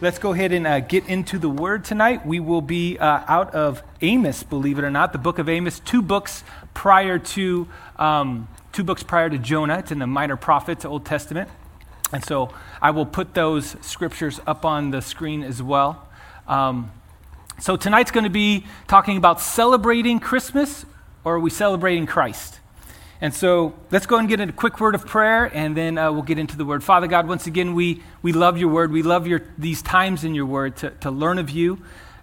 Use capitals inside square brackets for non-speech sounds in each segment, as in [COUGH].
let's go ahead and uh, get into the word tonight. We will be uh, out of Amos, believe it or not, the book of Amos, two books prior to um, two books prior to Jonah. It's in the Minor Prophets, Old Testament, and so I will put those scriptures up on the screen as well. Um, so tonight's going to be talking about celebrating Christmas, or are we celebrating Christ? And so let's go and get into a quick word of prayer, and then uh, we'll get into the word. Father God, once again, we, we love your word. We love your, these times in your word to, to learn of you.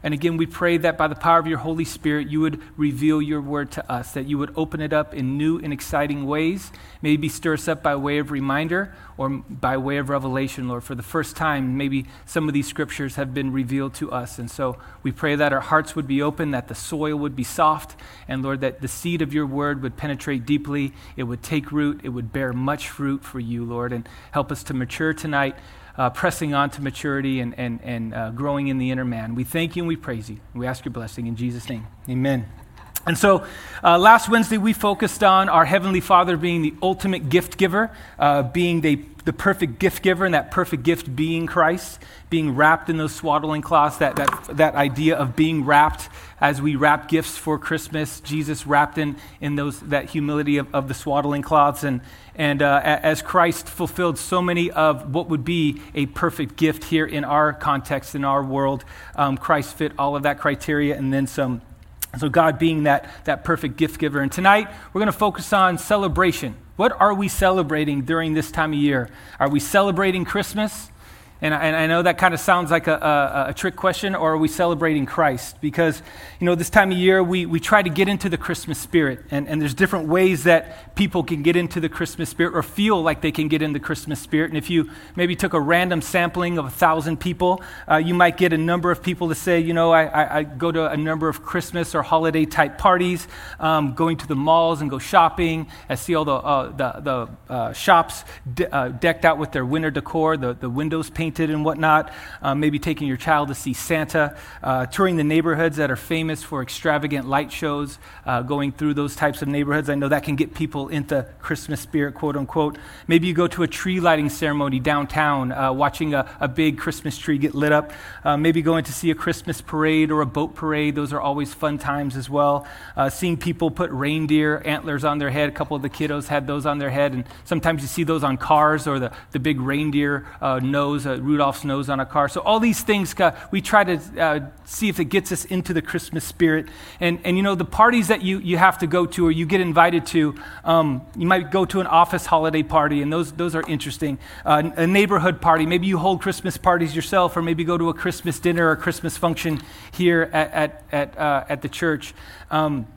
And again, we pray that by the power of your Holy Spirit, you would reveal your word to us, that you would open it up in new and exciting ways, maybe stir us up by way of reminder or by way of revelation, Lord. For the first time, maybe some of these scriptures have been revealed to us. And so we pray that our hearts would be open, that the soil would be soft, and Lord, that the seed of your word would penetrate deeply, it would take root, it would bear much fruit for you, Lord, and help us to mature tonight uh, pressing on to maturity and, and, and uh, growing in the inner man. We thank you and we praise you. We ask your blessing in Jesus' name. Amen. And so uh, last Wednesday, we focused on our Heavenly Father being the ultimate gift giver, uh, being the, the perfect gift giver, and that perfect gift being Christ, being wrapped in those swaddling cloths, that, that, that idea of being wrapped as we wrap gifts for Christmas, Jesus wrapped in, in those, that humility of, of the swaddling cloths. And, and uh, as Christ fulfilled so many of what would be a perfect gift here in our context, in our world, um, Christ fit all of that criteria and then some. So, God being that, that perfect gift giver. And tonight, we're going to focus on celebration. What are we celebrating during this time of year? Are we celebrating Christmas? And I, and I, know that kind of sounds like a, a, a, trick question, or are we celebrating Christ? Because, you know, this time of year, we, we try to get into the Christmas spirit. And, and there's different ways that people can get into the Christmas spirit or feel like they can get in the Christmas spirit. And if you maybe took a random sampling of a thousand people, uh, you might get a number of people to say, you know, I, I, I go to a number of Christmas or holiday type parties, um, going to the malls and go shopping. I see all the, uh, the, the uh, shops de- uh, decked out with their winter decor, the, the windows painted painted and whatnot, um, maybe taking your child to see Santa, uh, touring the neighborhoods that are famous for extravagant light shows, uh, going through those types of neighborhoods. I know that can get people into Christmas spirit, quote unquote. Maybe you go to a tree lighting ceremony downtown, uh, watching a, a, big Christmas tree get lit up. Uh, maybe going to see a Christmas parade or a boat parade. Those are always fun times as well. Uh, seeing people put reindeer antlers on their head. A couple of the kiddos had those on their head, and sometimes you see those on cars or the, the big reindeer uh, Rudolph's nose on a car. So all these things, we try to uh, see if it gets us into the Christmas spirit. And, and you know, the parties that you, you have to go to or you get invited to, um, you might go to an office holiday party, and those, those are interesting. Uh, a neighborhood party, maybe you hold Christmas parties yourself, or maybe go to a Christmas dinner or Christmas function here at, at, at, uh, at the church. Um,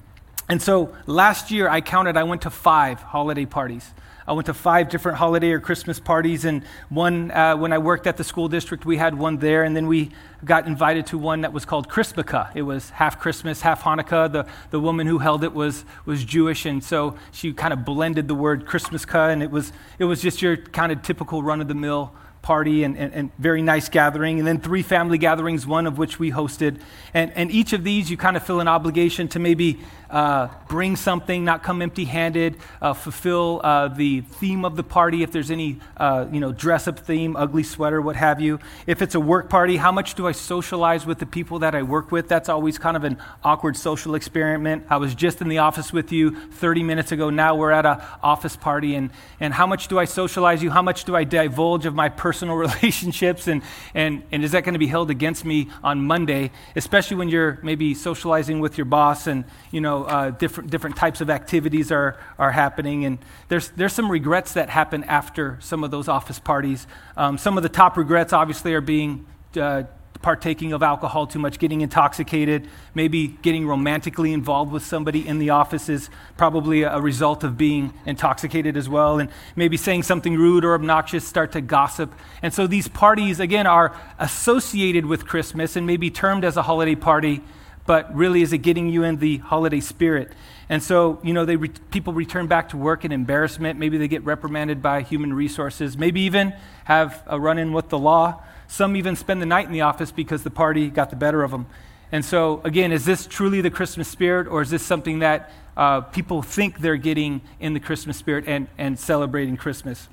and so last year I counted, I went to five holiday parties. I went to five different holiday or Christmas parties, and one, uh, when I worked at the school district, we had one there, and then we got invited to one that was called Christmaka. It was half Christmas, half Hanukkah. The, the woman who held it was, was Jewish, and so she kind of blended the word Christmaska, and it was, it was just your kind of typical run of the mill party and, and, and, very nice gathering, and then three family gatherings, one of which we hosted. And, and each of these, you kind of feel an obligation to maybe uh, bring something, not come empty handed, uh, fulfill uh, the theme of the party if there's any, uh, you know, dress up theme, ugly sweater, what have you. If it's a work party, how much do I socialize with the people that I work with? That's always kind of an awkward social experiment. I was just in the office with you 30 minutes ago. Now we're at an office party. And, and how much do I socialize you? How much do I divulge of my personal [LAUGHS] relationships? And, and, and is that going to be held against me on Monday, especially when you're maybe socializing with your boss and, you know, uh, different, different types of activities are, are happening. And there's, there's some regrets that happen after some of those office parties. Um, some of the top regrets, obviously, are being uh, partaking of alcohol too much, getting intoxicated, maybe getting romantically involved with somebody in the office is probably a result of being intoxicated as well, and maybe saying something rude or obnoxious, start to gossip. And so these parties, again, are associated with Christmas and maybe termed as a holiday party, but really is it getting you in the holiday spirit? And so, you know, they re- people return back to work in embarrassment. Maybe they get reprimanded by human resources. Maybe even have a run in with the law. Some even spend the night in the office because the party got the better of them. And so, again, is this truly the Christmas spirit, or is this something that uh, people think they're getting in the Christmas spirit and, and celebrating Christmas?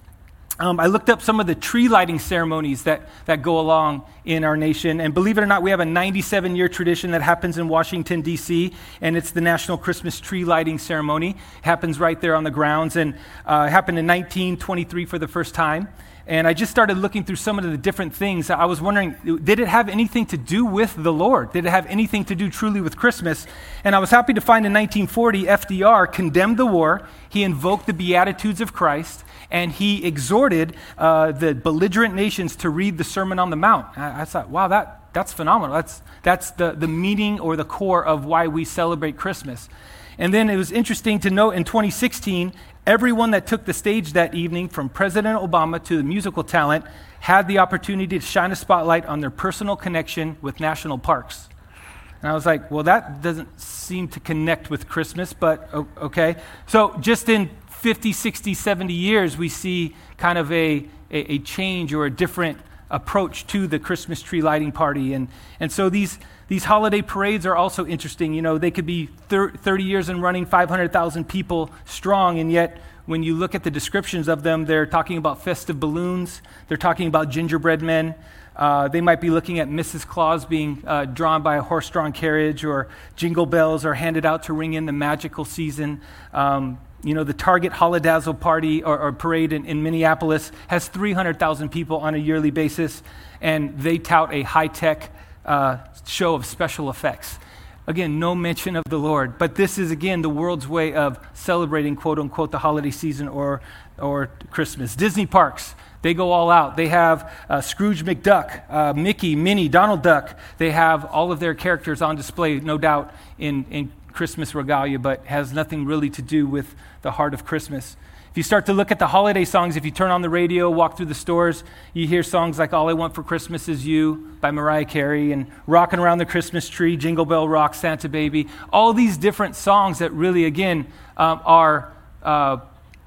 um, I looked up some of the tree lighting ceremonies that, that go along in our nation. And believe it or not, we have a 97 year tradition that happens in Washington, D.C., and it's the National Christmas Tree Lighting Ceremony. It happens right there on the grounds, and uh, happened in 1923 for the first time. And I just started looking through some of the different things. I was wondering, did it have anything to do with the Lord? Did it have anything to do truly with Christmas? And I was happy to find in 1940, FDR condemned the war. He invoked the Beatitudes of Christ, and he exhorted uh, the belligerent nations to read the Sermon on the Mount. I, I thought, wow, that, that's phenomenal. That's, that's the, the meaning or the core of why we celebrate Christmas. And then it was interesting to note in 2016, Everyone that took the stage that evening, from President Obama to the musical talent, had the opportunity to shine a spotlight on their personal connection with national parks. And I was like, well, that doesn't seem to connect with Christmas, but okay. So just in 50, 60, 70 years, we see kind of a, a, a change or a different approach to the Christmas tree lighting party. And, and so these, these holiday parades are also interesting. You know, they could be 30 years in running, 500,000 people strong, and yet when you look at the descriptions of them, they're talking about festive balloons, they're talking about gingerbread men. Uh, they might be looking at Mrs. Claus being uh, drawn by a horse drawn carriage, or jingle bells are handed out to ring in the magical season. Um, you know, the Target Holidazzle party or, or parade in, in, Minneapolis has 300,000 people on a yearly basis, and they tout a high tech uh, show of special effects. Again, no mention of the Lord, but this is again the world's way of celebrating, quote unquote, the holiday season or, or Christmas. Disney parks, they go all out. They have uh, Scrooge McDuck, uh, Mickey, Minnie, Donald Duck. They have all of their characters on display, no doubt, in, in Christmas regalia, but has nothing really to do with the heart of Christmas. If you start to look at the holiday songs, if you turn on the radio, walk through the stores, you hear songs like All I Want for Christmas Is You by Mariah Carey and Rocking Around the Christmas Tree, Jingle Bell Rock, Santa Baby. All these different songs that really, again, um, are, uh,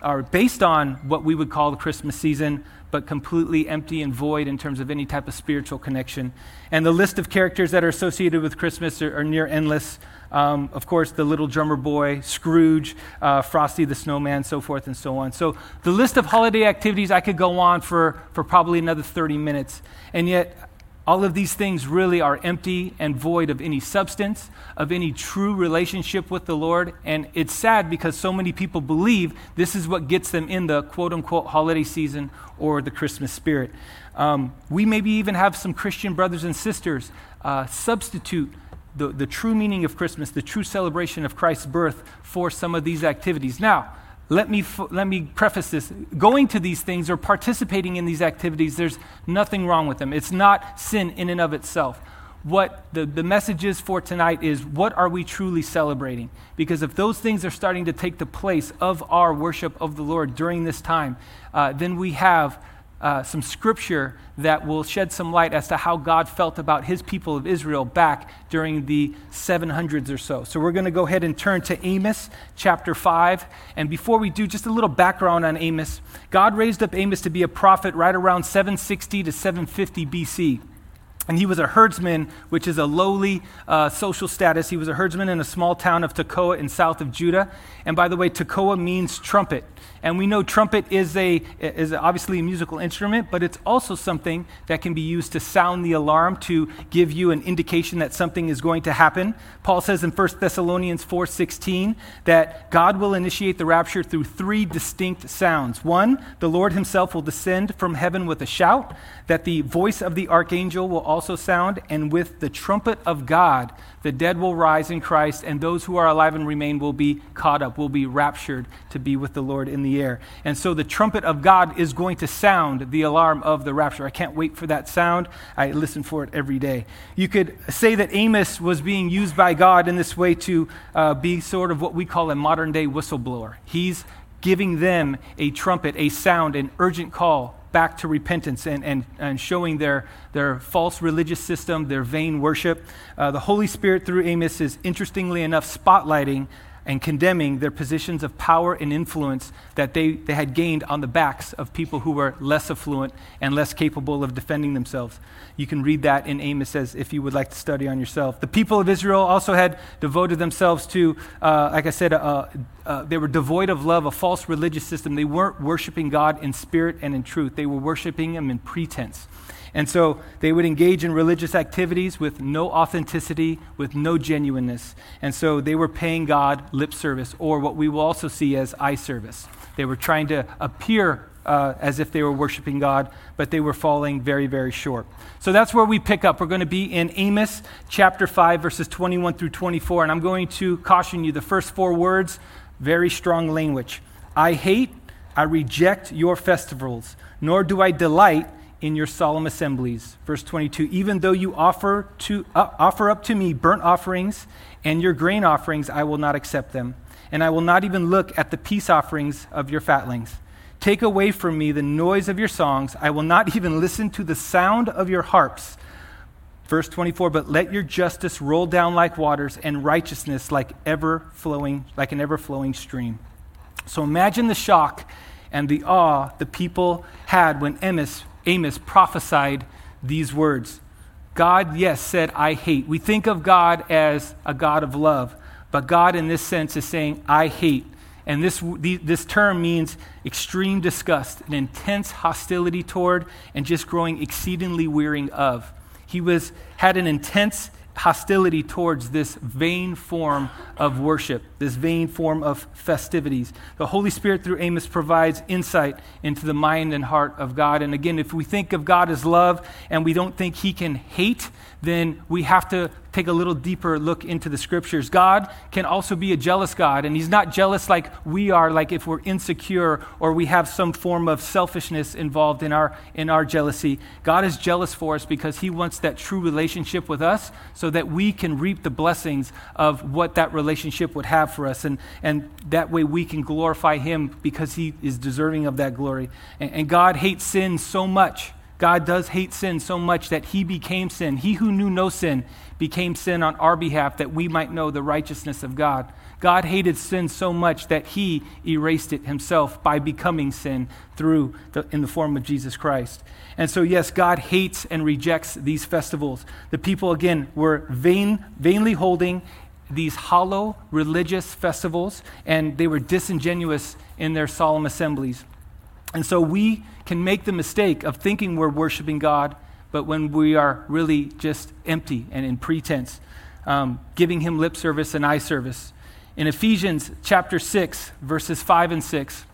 are based on what we would call the Christmas season, but completely empty and void in terms of any type of spiritual connection. And the list of characters that are associated with Christmas are, are near endless. Um, of course, the little drummer boy, Scrooge, uh, Frosty the Snowman, so forth and so on. So, the list of holiday activities, I could go on for, for probably another 30 minutes. And yet, all of these things really are empty and void of any substance, of any true relationship with the Lord. And it's sad because so many people believe this is what gets them in the quote unquote holiday season or the Christmas spirit. Um, we maybe even have some Christian brothers and sisters uh, substitute the, the true meaning of Christmas, the true celebration of Christ's birth for some of these activities. Now, let me, let me preface this. Going to these things or participating in these activities, there's nothing wrong with them. It's not sin in and of itself. What the, the message is for tonight is what are we truly celebrating? Because if those things are starting to take the place of our worship of the Lord during this time, uh, then we have uh, some scripture that will shed some light as to how God felt about his people of Israel back during the 700s or so. So we're going to go ahead and turn to Amos chapter 5. And before we do, just a little background on Amos. God raised up Amos to be a prophet right around 760 to 750 BC. And he was a herdsman, which is a lowly uh, social status. He was a herdsman in a small town of Tekoa in south of Judah. And by the way, Tekoa means trumpet. And we know trumpet is, a, is obviously a musical instrument, but it's also something that can be used to sound the alarm, to give you an indication that something is going to happen. Paul says in 1 Thessalonians 4.16 that God will initiate the rapture through three distinct sounds. One, the Lord himself will descend from heaven with a shout, that the voice of the archangel will also sound, and with the trumpet of God, the dead will rise in Christ, and those who are alive and remain will be caught up, will be raptured to be with the Lord in the air. And so the trumpet of God is going to sound the alarm of the rapture. I can't wait for that sound. I listen for it every day. You could say that Amos was being used by God in this way to uh, be sort of what we call a modern day whistleblower. He's giving them a trumpet, a sound, an urgent call back to repentance and, and, and showing their, their false religious system, their vain worship. Uh, the Holy Spirit, through Amos, is interestingly enough spotlighting and condemning their positions of power and influence that they, they had gained on the backs of people who were less affluent and less capable of defending themselves. You can read that in Amos as if you would like to study on yourself. The people of Israel also had devoted themselves to, uh, like I said, uh, uh, they were devoid of love, a false religious system. They weren't worshiping God in spirit and in truth, they were worshiping Him in pretense. And so they would engage in religious activities with no authenticity, with no genuineness. And so they were paying God lip service, or what we will also see as eye service. They were trying to appear uh, as if they were worshiping God, but they were falling very, very short. So that's where we pick up. We're going to be in Amos chapter 5, verses 21 through 24. And I'm going to caution you the first four words, very strong language. I hate, I reject your festivals, nor do I delight in your solemn assemblies. Verse 22 Even though you offer, to, uh, offer up to me burnt offerings and your grain offerings, I will not accept them. And I will not even look at the peace offerings of your fatlings. Take away from me the noise of your songs. I will not even listen to the sound of your harps. Verse 24, but let your justice roll down like waters and righteousness like ever flowing, like an ever flowing stream. So imagine the shock and the awe the people had when Amos Amos prophesied these words. God, yes, said, I hate. We think of God as a God of love, but God, in this sense, is saying, I hate. And this, this term means extreme disgust, an intense hostility toward, and just growing exceedingly wearying of. He was, had an intense hostility towards this vain form of worship, this vain form of festivities. The Holy Spirit, through Amos, provides insight into the mind and heart of God. And again, if we think of God as love and we don't think He can hate, then we have to take a little deeper look into the scriptures. God can also be a jealous God, and He's not jealous like we are, like if we're insecure or we have some form of selfishness involved in our, in our jealousy. God is jealous for us because He wants that true relationship with us so that we can reap the blessings of what that relationship would have for us. And, and that way we can glorify Him because He is deserving of that glory. and, and God hates sin so much God does hate sin so much that he became sin. He who knew no sin became sin on our behalf that we might know the righteousness of God. God hated sin so much that he erased it himself by becoming sin through the, in the form of Jesus Christ. And so, yes, God hates and rejects these festivals. The people, again, were vain, vainly holding these hollow religious festivals, and they were disingenuous in their solemn assemblies. And so we can make the mistake of thinking we're worshiping God, but when we are really just empty and in pretense, um, giving Him lip service and eye service. In Ephesians chapter 6, verses 5 and 6,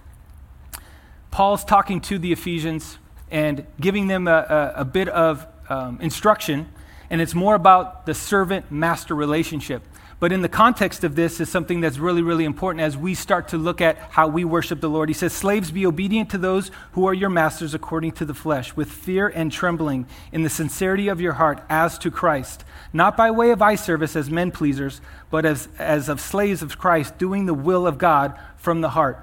Paul's talking to the Ephesians and giving them a, a, a bit of um, instruction, and it's more about the servant master relationship. But in the context of this is something that's really, really important as we start to look at how we worship the Lord. He says, Slaves, be obedient to those who are your masters according to the flesh, with fear and trembling, in the sincerity of your heart, as to Christ, not by way of eye service as men pleasers, but as, as of slaves of Christ, doing the will of God from the heart.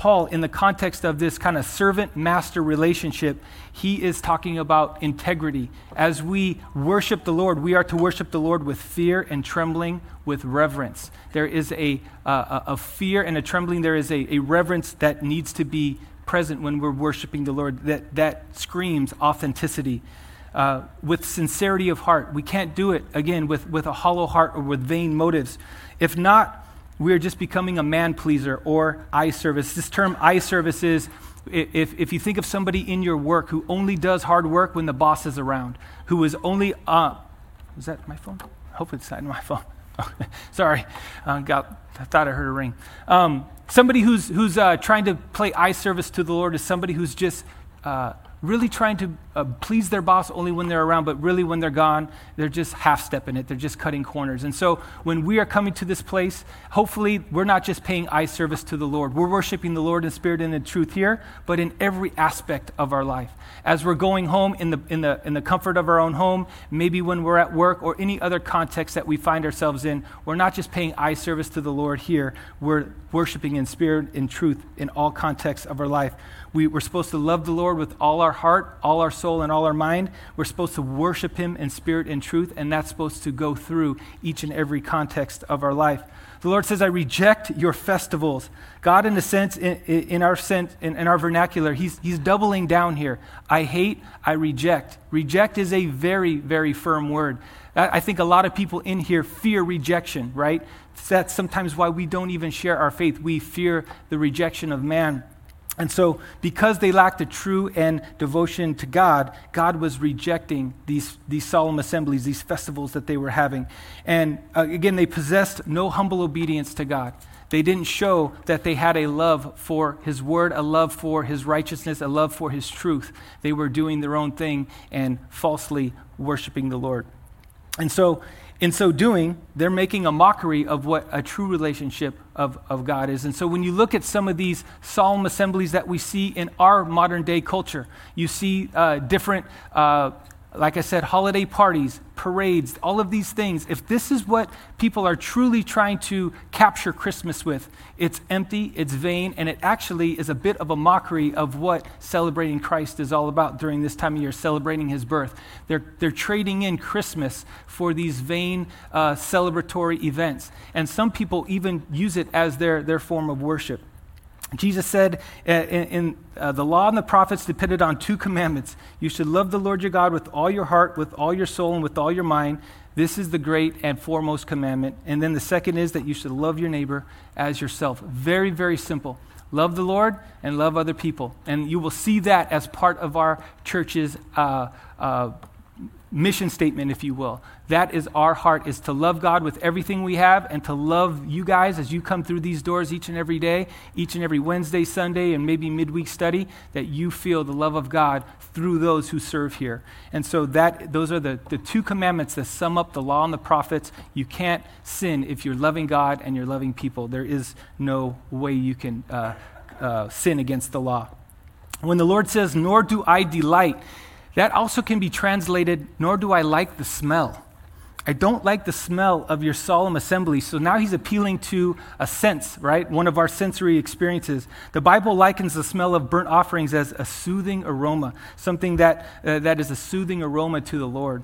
Paul, in the context of this kind of servant master relationship, he is talking about integrity. As we worship the Lord, we are to worship the Lord with fear and trembling, with reverence. There is a, uh, a fear and a trembling, there is a, a reverence that needs to be present when we're worshiping the Lord that, that screams authenticity. Uh, with sincerity of heart. We can't do it, again, with, with a hollow heart or with vain motives. If not, we are just becoming a man pleaser or eye service. This term eye service is if, if you think of somebody in your work who only does hard work when the boss is around, who is only, uh, is that my phone? Hopefully it's not my phone. [LAUGHS] Sorry, uh, got, I thought I heard a ring. Um, somebody who's, who's uh, trying to play eye service to the Lord is somebody who's just uh, really trying to uh, please their boss only when they're around, but really when they're gone, they're just half stepping it. They're just cutting corners. And so when we are coming to this place, hopefully we're not just paying eye service to the Lord. We're worshiping the Lord in spirit and in truth here, but in every aspect of our life. As we're going home in the, in the, in the comfort of our own home, maybe when we're at work or any other context that we find ourselves in, we're not just paying eye service to the Lord here. We're worshiping in spirit and truth in all contexts of our life. We, we're supposed to love the Lord with all our heart, all our soul, and all our mind. We're supposed to worship Him in spirit and truth, and that's supposed to go through each and every context of our life. The Lord says, I reject your festivals. God, in a sense, in, in our sense, in, in, our vernacular, he's, he's doubling down here. I hate, I reject. Reject is a very, very firm word. I think a lot of people in here fear rejection, right? That's sometimes why we don't even share our faith. We fear the rejection of man. And so, because they lacked a true and devotion to God, God was rejecting these, these solemn assemblies, these festivals that they were having. And uh, again, they possessed no humble obedience to God. They didn't show that they had a love for His word, a love for His righteousness, a love for His truth. They were doing their own thing and falsely worshiping the Lord. And so, in so doing, they're making a mockery of what a true relationship of, of God is. And so when you look at some of these solemn assemblies that we see in our modern day culture, you see uh, different uh, like I said, holiday parties, parades, all of these things, if this is what people are truly trying to capture Christmas with, it's empty, it's vain, and it actually is a bit of a mockery of what celebrating Christ is all about during this time of year, celebrating his birth. They're, they're trading in Christmas for these vain uh, celebratory events. And some people even use it as their, their form of worship. Jesus said uh, in, in uh, the law and the prophets depended on two commandments. You should love the Lord your God with all your heart, with all your soul, and with all your mind. This is the great and foremost commandment. And then the second is that you should love your neighbor as yourself. Very, very simple. Love the Lord and love other people. And you will see that as part of our church's uh, uh mission statement, if you will. That is our heart, is to love God with everything we have and to love you guys as you come through these doors each and every day, each and every Wednesday, Sunday, and maybe midweek study, that you feel the love of God through those who serve here. And so that those are the, the two commandments that sum up the law and the prophets. You can't sin if you're loving God and you're loving people. There is no way you can uh, uh, sin against the law. When the Lord says, Nor do I delight, that also can be translated, nor do I like the smell. I don't like the smell of your solemn assembly. So now he's appealing to a sense, right? One of our sensory experiences. The Bible likens the smell of burnt offerings as a soothing aroma, something that, uh, that is a soothing aroma to the Lord.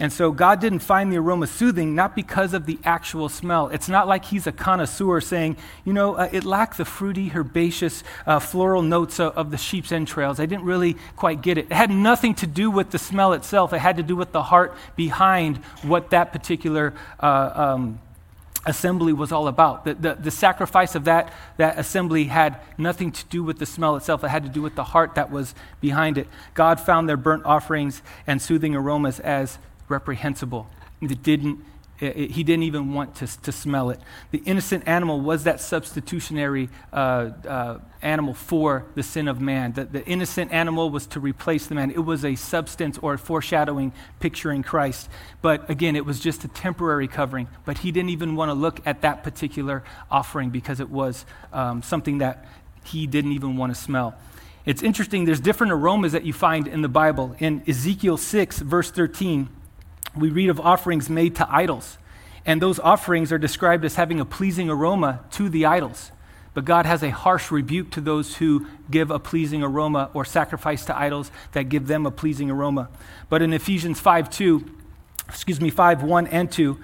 And so God didn't find the aroma soothing, not because of the actual smell. It's not like he's a connoisseur saying, you know, uh, it lacked the fruity, herbaceous, uh, floral notes of, of, the sheep's entrails. I didn't really quite get it. It had nothing to do with the smell itself, it had to do with the heart behind what that particular. Uh, um, assembly was all about. The, the, the, sacrifice of that, that assembly had nothing to do with the smell itself, it had to do with the heart that was behind it. God found their burnt offerings and soothing aromas as reprehensible. It didn't, it, he didn't even want to, to smell it. The innocent animal was that substitutionary uh, uh, animal for the sin of man. The, the innocent animal was to replace the man. It was a substance or a foreshadowing, picturing Christ. But again, it was just a temporary covering. But he didn't even want to look at that particular offering because it was um, something that he didn't even want to smell. It's interesting, there's different aromas that you find in the Bible. In Ezekiel 6, verse 13, we read of offerings made to idols. And those offerings are described as having a pleasing aroma to the idols. But God has a harsh rebuke to those who give a pleasing aroma or sacrifice to idols that give them a pleasing aroma. But in Ephesians 5 2, excuse me, 5 1 and 2,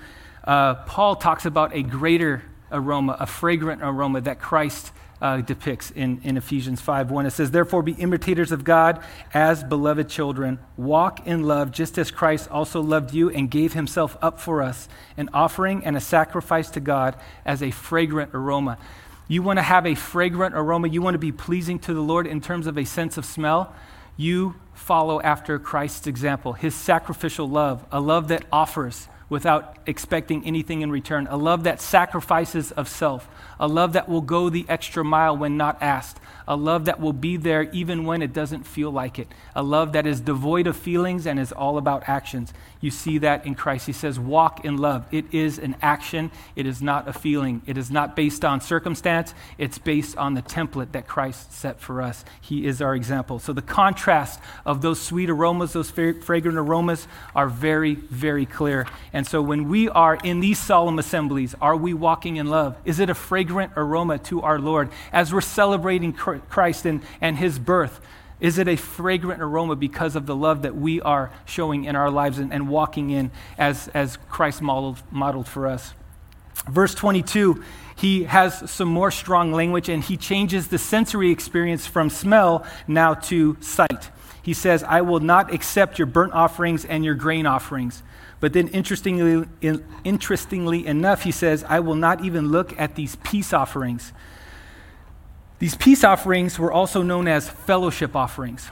uh, Paul talks about a greater aroma, a fragrant aroma that Christ uh, depicts in, in Ephesians 5 1. It says, Therefore, be imitators of God as beloved children. Walk in love, just as Christ also loved you and gave himself up for us, an offering and a sacrifice to God as a fragrant aroma. You want to have a fragrant aroma, you want to be pleasing to the Lord in terms of a sense of smell. You follow after Christ's example, his sacrificial love, a love that offers without expecting anything in return, a love that sacrifices of self, a love that will go the extra mile when not asked, a love that will be there even when it doesn't feel like it, a love that is devoid of feelings and is all about actions. You see that in Christ. He says, Walk in love. It is an action, it is not a feeling. It is not based on circumstance, it's based on the template that Christ set for us. He is our example. So the contrast of those sweet aromas, those fragrant aromas, are very, very clear. And so when we are in these solemn assemblies, are we walking in love? Is it a fragrant aroma to our Lord as we're celebrating Christ and, and his birth? Is it a fragrant aroma because of the love that we are showing in our lives and, and walking in as, as Christ modeled, modeled for us? Verse 22, he has some more strong language and he changes the sensory experience from smell now to sight. He says, I will not accept your burnt offerings and your grain offerings. But then, interestingly, interestingly enough, he says, I will not even look at these peace offerings. These peace offerings were also known as fellowship offerings.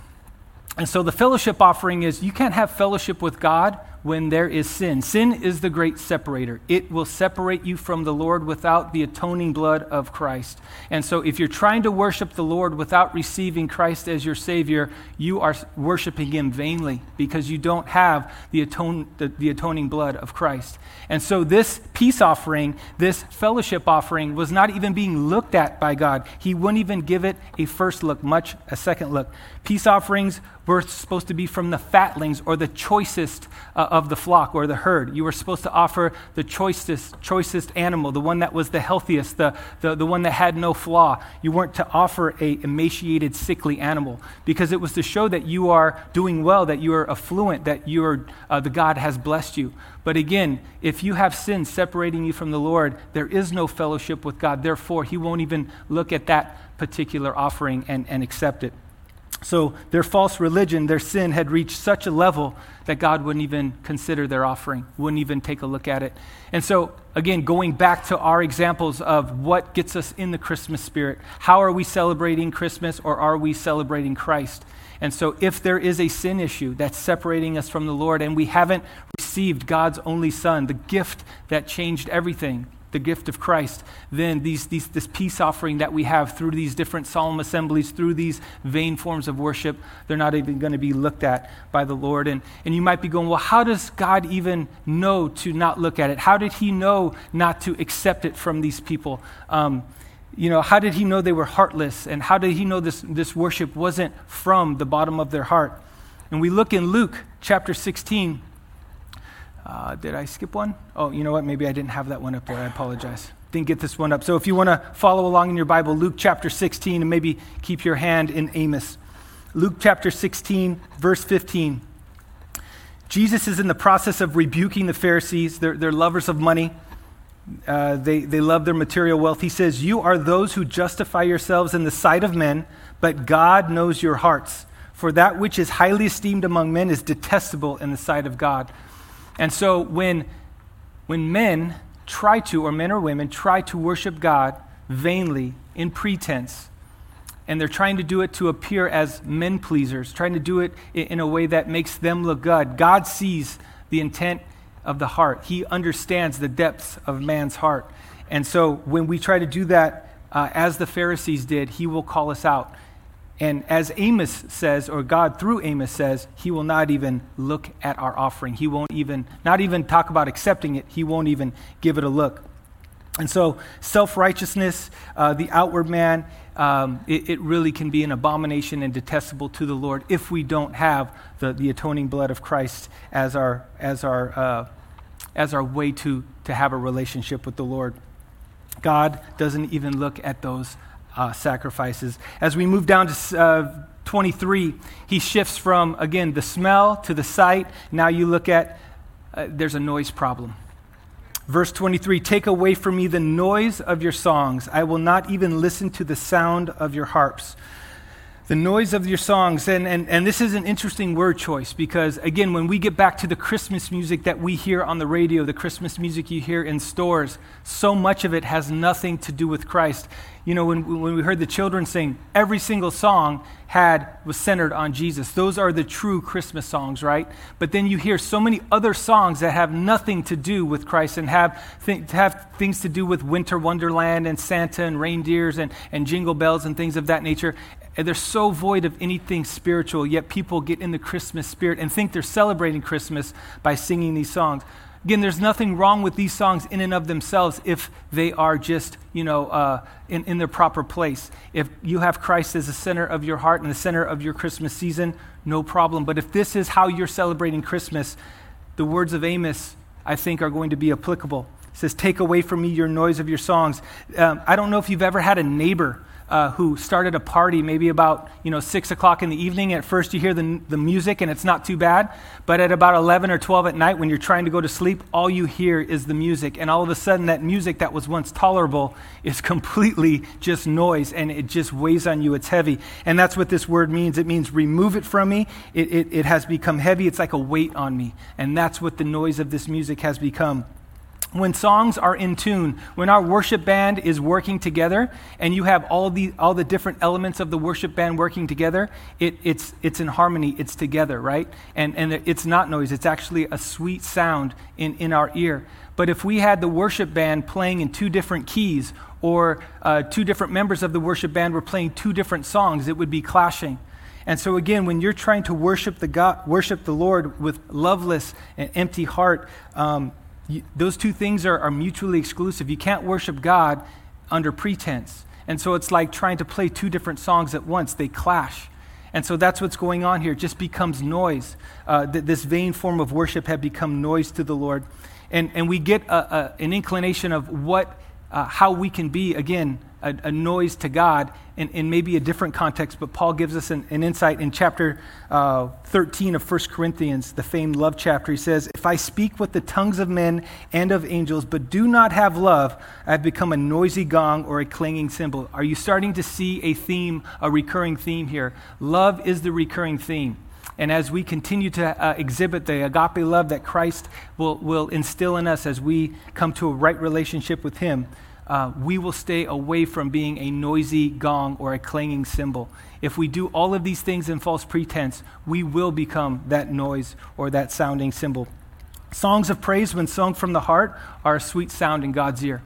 And so the fellowship offering is you can't have fellowship with God when there is sin. Sin is the great separator. It will separate you from the Lord without the atoning blood of Christ. And so if you're trying to worship the Lord without receiving Christ as your Savior, you are worshiping Him vainly because you don't have the, atone, the, the atoning blood of Christ. And so this peace offering, this fellowship offering, was not even being looked at by God. He wouldn't even give it a first look, much a second look. Peace offerings were supposed to be from the fatlings or the choicest uh, of the flock or the herd. You were supposed to offer the choicest, choicest animal, the one that was the healthiest, the, the, the one that had no flaw. You weren't to offer a emaciated, sickly animal because it was to show that you are doing well, that you are affluent, that you are, uh, the God has blessed you. But again, if you have sin separating you from the Lord, there is no fellowship with God. Therefore, He won't even look at that particular offering and, and accept it. So their false religion, their sin had reached such a level that God wouldn't even consider their offering, wouldn't even take a look at it. And so, again, going back to our examples of what gets us in the Christmas spirit, how are we celebrating Christmas or are we celebrating Christ? And so, if there is a sin issue that's separating us from the Lord and we haven't received God's only Son, the gift that changed everything, the gift of Christ, then these, these, this peace offering that we have through these different solemn assemblies, through these vain forms of worship, they're not even going to be looked at by the Lord. And, and you might be going, well, how does God even know to not look at it? How did He know not to accept it from these people? Um, you know, how did He know they were heartless? And how did He know this, this worship wasn't from the bottom of their heart? And we look in Luke chapter 16 uh, did I skip one? Oh, you know what? Maybe I didn't have that one up there. I apologize. Didn't get this one up. So if you want to follow along in your Bible, Luke chapter 16, and maybe keep your hand in Amos. Luke chapter 16, verse 15. Jesus is in the process of rebuking the Pharisees. They're, they're lovers of money. Uh, they, they love their material wealth. He says, You are those who justify yourselves in the sight of men, but God knows your hearts. For that which is highly esteemed among men is detestable in the sight of God. And so when, when men try to, or men or women, try to worship God vainly in pretense, and they're trying to do it to appear as men pleasers, trying to do it in a way that makes them look good. God sees the intent of the heart, He understands the depths of man's heart. And so when we try to do that, uh, as the Pharisees did, He will call us out. And as Amos says, or God through Amos says, he will not even look at our offering. He won't even, not even talk about accepting it, he won't even give it a look. And so, self righteousness, uh, the outward man, um, it, it, really can be an abomination and detestable to the Lord if we don't have the, the atoning blood of Christ as our, as our, uh, as our way to, to have a relationship with the Lord. God doesn't even look at those uh, sacrifices. As we move down to uh, 23, he shifts from, again, the smell to the sight. Now you look at uh, there's a noise problem. Verse 23 Take away from me the noise of your songs. I will not even listen to the sound of your harps the noise of your songs. And, and, and this is an interesting word choice because, again, when we get back to the Christmas music that we hear on the radio, the Christmas music you hear in stores, so much of it has nothing to do with Christ. You know, when, when we heard the children sing, every single song had was centered on Jesus. Those are the true Christmas songs, right? But then you hear so many other songs that have nothing to do with Christ and have, th- have things to do with winter wonderland and Santa and reindeers and, and jingle bells and things of that nature. And they're so void of anything spiritual, yet people get in the Christmas spirit and think they're celebrating Christmas by singing these songs. Again, there's nothing wrong with these songs in and of themselves if they are just, you know, uh, in, in their proper place. If you have Christ as the center of your heart and the center of your Christmas season, no problem. But if this is how you're celebrating Christmas, the words of Amos I think, are going to be applicable. It says, Take away from me your noise of your songs. Um, I don't know if you've ever had a neighbor uh, who started a party maybe about you know six o'clock in the evening. At first, you hear the, the music and it's not too bad, but at about 11 or 12 at night, when you're trying to go to sleep, all you hear is the music, and all of a sudden, that music that was once tolerable is [LAUGHS] completely just noise, and it just weighs on you. It's heavy, and that's what this word means. It means remove it from me. It, it, it has become heavy. It's like a weight on me, and that's what the noise of this music has become when songs are in tune, when our worship band is working together, and you have all the, all the different elements of the worship band working together, it, it's, it's in harmony, it's together, right? And, and it's not noise, it's actually a sweet sound in, in our ear. But if we had the worship band playing in two different keys, or uh, two different members of the worship band were playing two different songs, it would be clashing. And so again, when you're trying to worship the God, worship the Lord with loveless and empty heart, um, those two things are, are mutually exclusive. You can't worship God under pretense. And so it's like trying to play two different songs at once, they clash. And so that's what's going on here. It just becomes noise. Uh, th- this vain form of worship had become noise to the Lord. And, and we get a, a, an inclination of what, uh, how we can be, again, a, a noise to God in, in, maybe a different context, but Paul gives us an, an insight in chapter uh, 13 of 1 Corinthians, the famed love chapter. He says, If I speak with the tongues of men and of angels, but do not have love, I have become a noisy gong or a clanging cymbal. Are you starting to see a theme, a recurring theme here? Love is the recurring theme. And as we continue to uh, exhibit the agape love that Christ will, will instill in us as we come to a right relationship with Him, uh, we will stay away from being a noisy gong or a clanging cymbal. If we do all of these things in false pretense, we will become that noise or that sounding cymbal. Songs of praise, when sung from the heart, are a sweet sound in God's ear.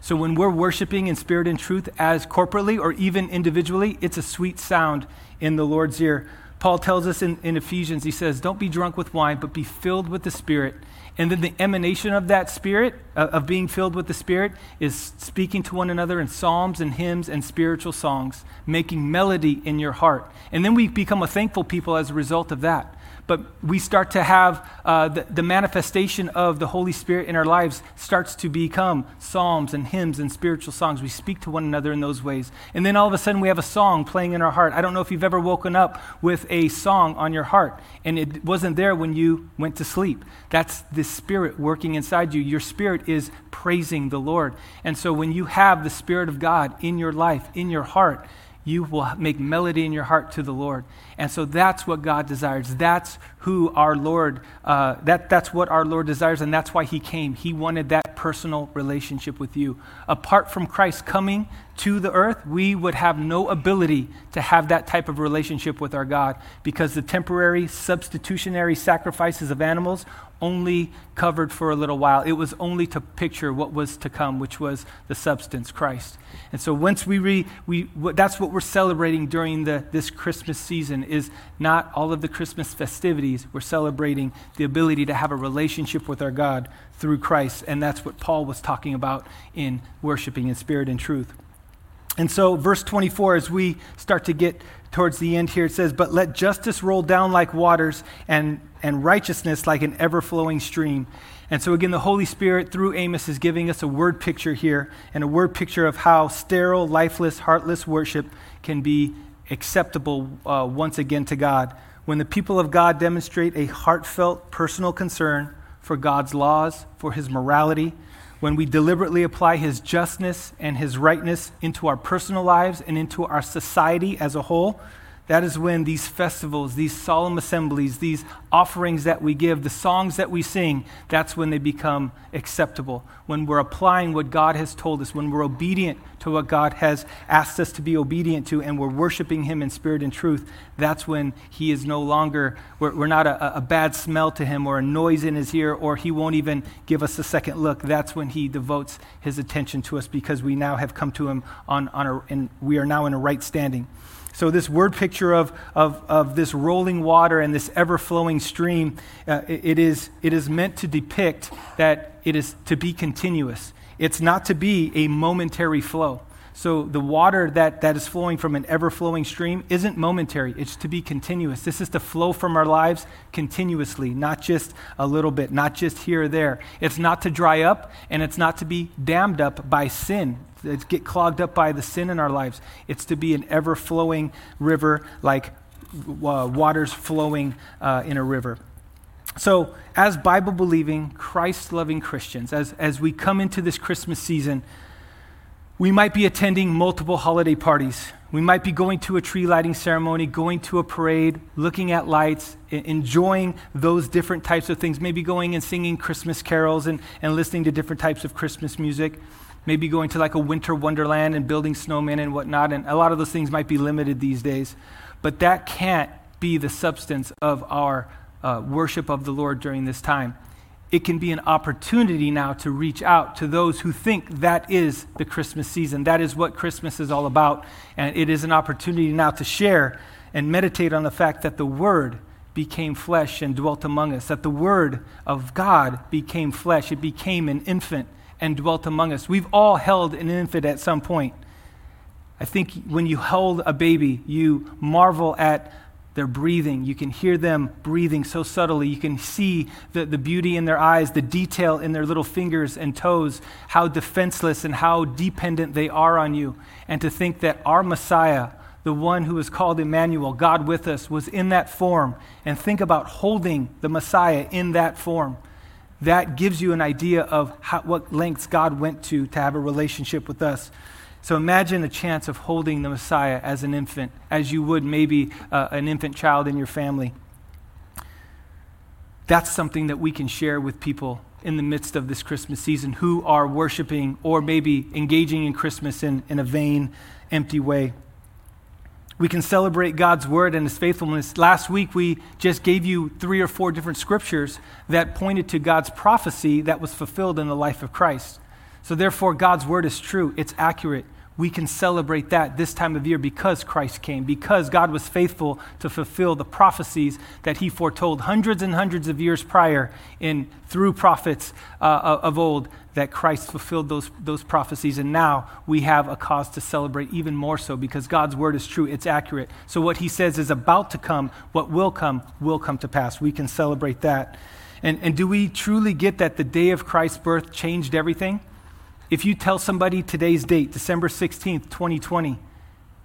So when we're worshiping in spirit and truth as corporately or even individually, it's a sweet sound in the Lord's ear. Paul tells us in, in Ephesians, he says, Don't be drunk with wine, but be filled with the Spirit and then the emanation of that spirit, uh, of being filled with the Spirit, is speaking to one another in psalms and hymns and spiritual songs, making melody in your heart. And then we become a thankful people as a result of that but we start to have uh, the, the, manifestation of the Holy Spirit in our lives starts to become psalms and hymns and spiritual songs. We speak to one another in those ways. And then all of a sudden we have a song playing in our heart. I don't know if you've ever woken up with a song on your heart and it wasn't there when you went to sleep. That's the Spirit working inside you. Your spirit is praising the Lord. And so when you have the Spirit of God in your life, in your heart, you will make melody in your heart to the Lord. And so that's what God desires. That's who our Lord, uh, that, that's what our Lord desires, and that's why He came. He wanted that personal relationship with you. Apart from Christ coming to the earth, we would have no ability to have that type of relationship with our God because the temporary substitutionary sacrifices of animals only covered for a little while. It was only to picture what was to come, which was the substance, Christ. And so once we, re, we that's what we're celebrating during the, this Christmas season is not all of the Christmas festivities. We're celebrating the ability to have a relationship with our God through Christ. And that's what Paul was talking about in worshiping in spirit and truth. And so, verse 24, as we start to get towards the end here, it says, But let justice roll down like waters and, and righteousness like an ever flowing stream. And so, again, the Holy Spirit through Amos is giving us a word picture here and a word picture of how sterile, lifeless, heartless worship can be acceptable uh, once again to God. When the people of God demonstrate a heartfelt personal concern for God's laws, for his morality, when we deliberately apply His justness and His rightness into our personal lives and into our society as a whole, that is when these festivals, these solemn assemblies, these offerings that we give, the songs that we sing, that's when they become acceptable. When we're applying what God has told us, when we're obedient to what God has asked us to be obedient to, and we're worshiping Him in spirit and truth, that's when He is no longer, we're, we're not a, a bad smell to Him or a noise in His ear, or He won't even give us a second look. That's when He devotes His attention to us because we now have come to Him on, on a, and we are now in a right standing. So, this word picture of, of, of this rolling water and this ever flowing stream, uh, it, it, is, it is meant to depict that it is to be continuous. It's not to be a momentary flow. So the water that, that is flowing from an ever flowing stream isn't momentary, it's to be continuous. This is to flow from our lives continuously, not just a little bit, not just here or there. It's not to dry up, and it's not to be dammed up by sin. It's get clogged up by the sin in our lives. It's to be an ever flowing river like uh, waters flowing uh, in a river. So, as Bible believing, Christ loving Christians, as, as we come into this Christmas season, we might be attending multiple holiday parties. We might be going to a tree lighting ceremony, going to a parade, looking at lights, enjoying those different types of things, maybe going and singing Christmas carols and, and listening to different types of Christmas music, maybe going to like a winter wonderland and building snowmen and whatnot. And a lot of those things might be limited these days. But that can't be the substance of our uh, worship of the Lord during this time it can be an opportunity now to reach out to those who think that is the Christmas season. That is what Christmas is all about. And it is an opportunity now to share and meditate on the fact that the Word became flesh and dwelt among us, that the Word of God became flesh. It became an infant and dwelt among us. We've all held an infant at some point. I think when you hold a baby, you marvel at their breathing. You can hear them breathing so subtly. You can see the, the beauty in their eyes, the detail in their little fingers and toes, how defenseless and how dependent they are on you. And to think that our Messiah, the one who is called Emmanuel, God with us, was in that form. And think about holding the Messiah in that form. That gives you an idea of how, what lengths God went to to have a relationship with us. So imagine the chance of holding the Messiah as an infant, as you would maybe uh, an infant child in your family. That's something that we can share with people in the midst of this Christmas season who are worshiping or maybe engaging in Christmas in, in a vain, empty way. We can celebrate God's word and his faithfulness. Last week, we just gave you three or four different scriptures that pointed to God's prophecy that was fulfilled in the life of Christ. So, therefore, God's word is true, it's accurate. We can celebrate that this time of year because Christ came, because God was faithful to fulfill the prophecies that he foretold hundreds and hundreds of years prior in, through prophets uh, of old, that Christ fulfilled those, those prophecies. And now we have a cause to celebrate even more so because God's word is true, it's accurate. So, what he says is about to come, what will come, will come to pass. We can celebrate that. And, and do we truly get that the day of Christ's birth changed everything? If you tell somebody today's date, December 16th, 2020,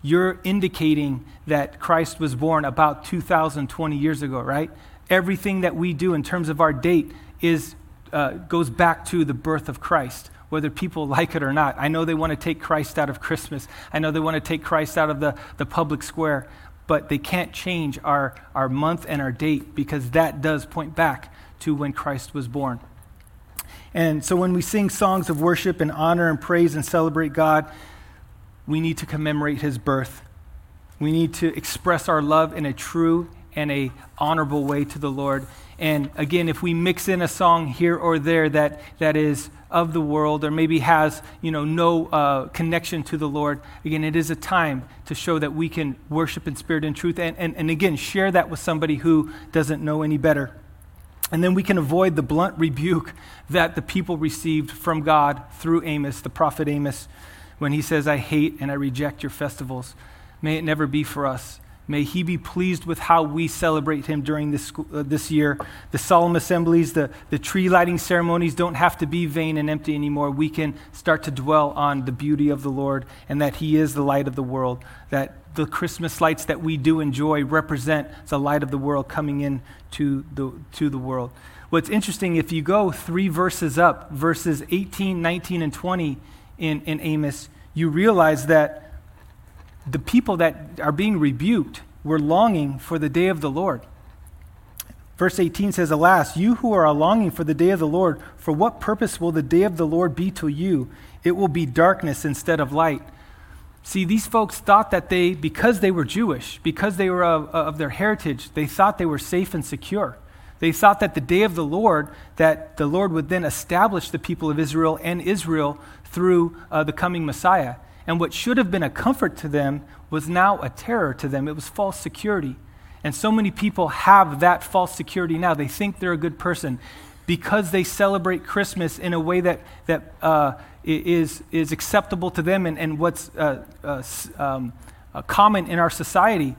you're indicating that Christ was born about 2,020 years ago, right? Everything that we do in terms of our date is, uh, goes back to the birth of Christ, whether people like it or not. I know they want to take Christ out of Christmas. I know they want to take Christ out of the, the public square, but they can't change our, our month and our date because that does point back to when Christ was born. And so when we sing songs of worship and honor and praise and celebrate God, we need to commemorate his birth. We need to express our love in a true and a honorable way to the Lord. And again, if we mix in a song here or there that, that is of the world or maybe has you know, no uh, connection to the Lord, again, it is a time to show that we can worship in spirit and truth. And, and, and again, share that with somebody who doesn't know any better. And then we can avoid the blunt rebuke that the people received from God through Amos, the prophet Amos, when he says, I hate and I reject your festivals. May it never be for us. May he be pleased with how we celebrate him during this, uh, this year. The solemn assemblies, the, the tree lighting ceremonies don't have to be vain and empty anymore. We can start to dwell on the beauty of the Lord and that he is the light of the world, that the Christmas lights that we do enjoy represent the light of the world coming in to the, to the world. What's interesting, if you go three verses up, verses 18, 19, and 20 in, in Amos, you realize that the people that are being rebuked were longing for the day of the Lord. Verse 18 says, Alas, you who are longing for the day of the Lord, for what purpose will the day of the Lord be to you? It will be darkness instead of light. See, these folks thought that they, because they were Jewish, because they were of, of, their heritage, they thought they were safe and secure. They thought that the day of the Lord, that the Lord would then establish the people of Israel and Israel through uh, the coming Messiah. And what should have been a comfort to them was now a terror to them. It was false security. And so many people have that false security now. They think they're a good person. because they celebrate Christmas in a way that, that uh, is, is acceptable to them and, and what's uh, uh, um, uh, common in our society,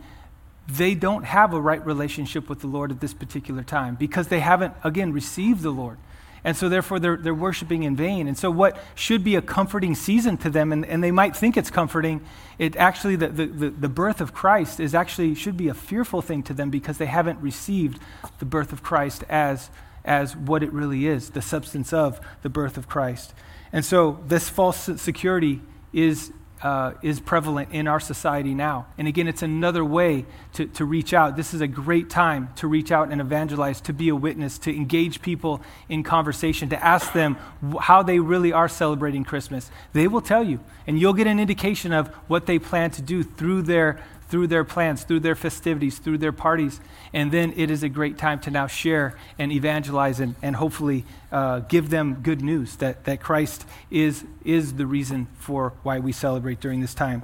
they don't have a right relationship with the Lord at this particular time because they haven't, again, received the Lord. And so, therefore, they're, they're worshiping in vain. And so, what should be a comforting season to them, and, and they might think it's comforting, it actually, the, the, the birth of Christ is actually, should be a fearful thing to them because they haven't received the birth of Christ as, as what it really is, the substance of the birth of Christ. And so, this false security is uh, is prevalent in our society now. And again, it's another way to, to reach out. This is a great time to reach out and evangelize, to be a witness, to engage people in conversation, to ask them how they really are celebrating Christmas. They will tell you, and you'll get an indication of what they plan to do through their through their plans, through their festivities, through their parties. And then it is a great time to now share and evangelize and, and hopefully uh, give them good news that, that Christ is, is the reason for why we celebrate during this time.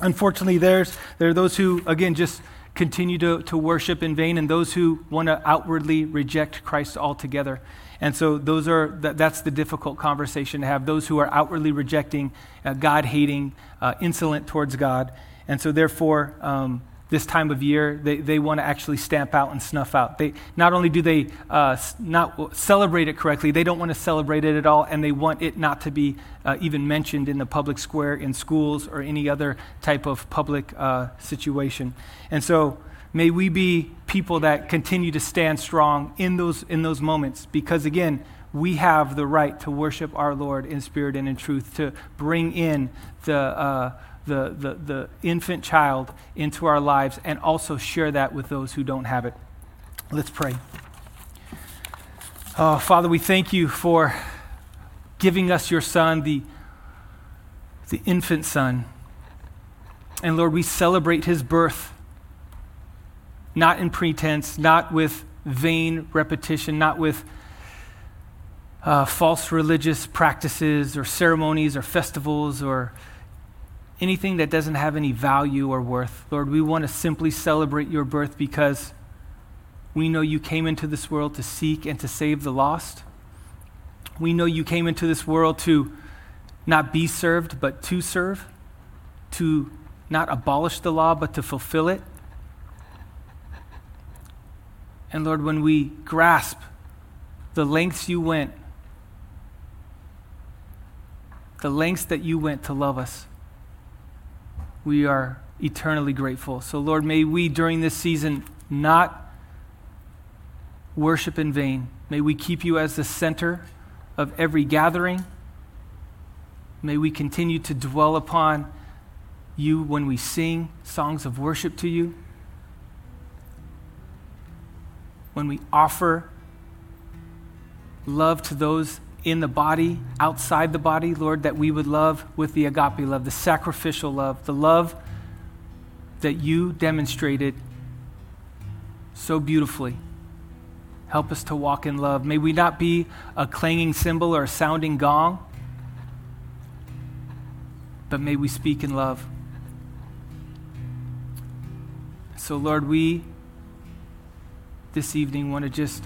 Unfortunately, there's, there are those who, again, just continue to, to worship in vain and those who want to outwardly reject Christ altogether. And so those are that, that's the difficult conversation to have. Those who are outwardly rejecting, uh, God hating, uh, insolent towards God, and so, therefore, um, this time of year, they, they want to actually stamp out and snuff out. They, not only do they uh, not celebrate it correctly, they don't want to celebrate it at all, and they want it not to be uh, even mentioned in the public square, in schools, or any other type of public uh, situation. And so, may we be people that continue to stand strong in those, in those moments, because again, we have the right to worship our Lord in spirit and in truth, to bring in the uh, the, the, the infant child into our lives and also share that with those who don't have it. Let's pray. Oh, Father, we thank you for giving us your son, the, the infant son. And Lord, we celebrate his birth, not in pretense, not with vain repetition, not with uh, false religious practices or ceremonies or festivals or anything that doesn't have any value or worth. Lord, we want to simply celebrate your birth because we know you came into this world to seek and to save the lost. We know you came into this world to not be served, but to serve, to not abolish the law, but to fulfill it. And Lord, when we grasp the lengths you went, the lengths that you went to love us, we are eternally grateful. So, Lord, may we during this season not worship in vain. May we keep you as the center of every gathering. May we continue to dwell upon you when we sing songs of worship to you. When we offer love to those in the body, outside the body, Lord, that we would love with the agape love, the sacrificial love, the love that you demonstrated so beautifully. Help us to walk in love. May we not be a clanging cymbal or a sounding gong, but may we speak in love. So, Lord, we this evening want to just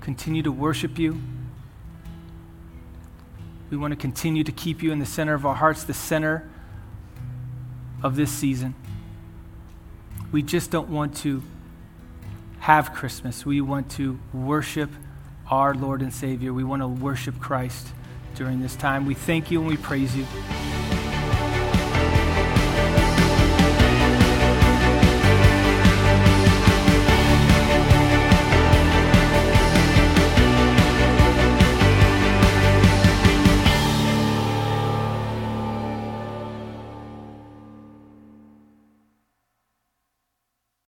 continue to worship you. We want to continue to keep you in the center of our hearts, the center of this season. We just don't want to have Christmas. We want to worship our Lord and Savior. We want to worship Christ during this time. We thank you and we praise you.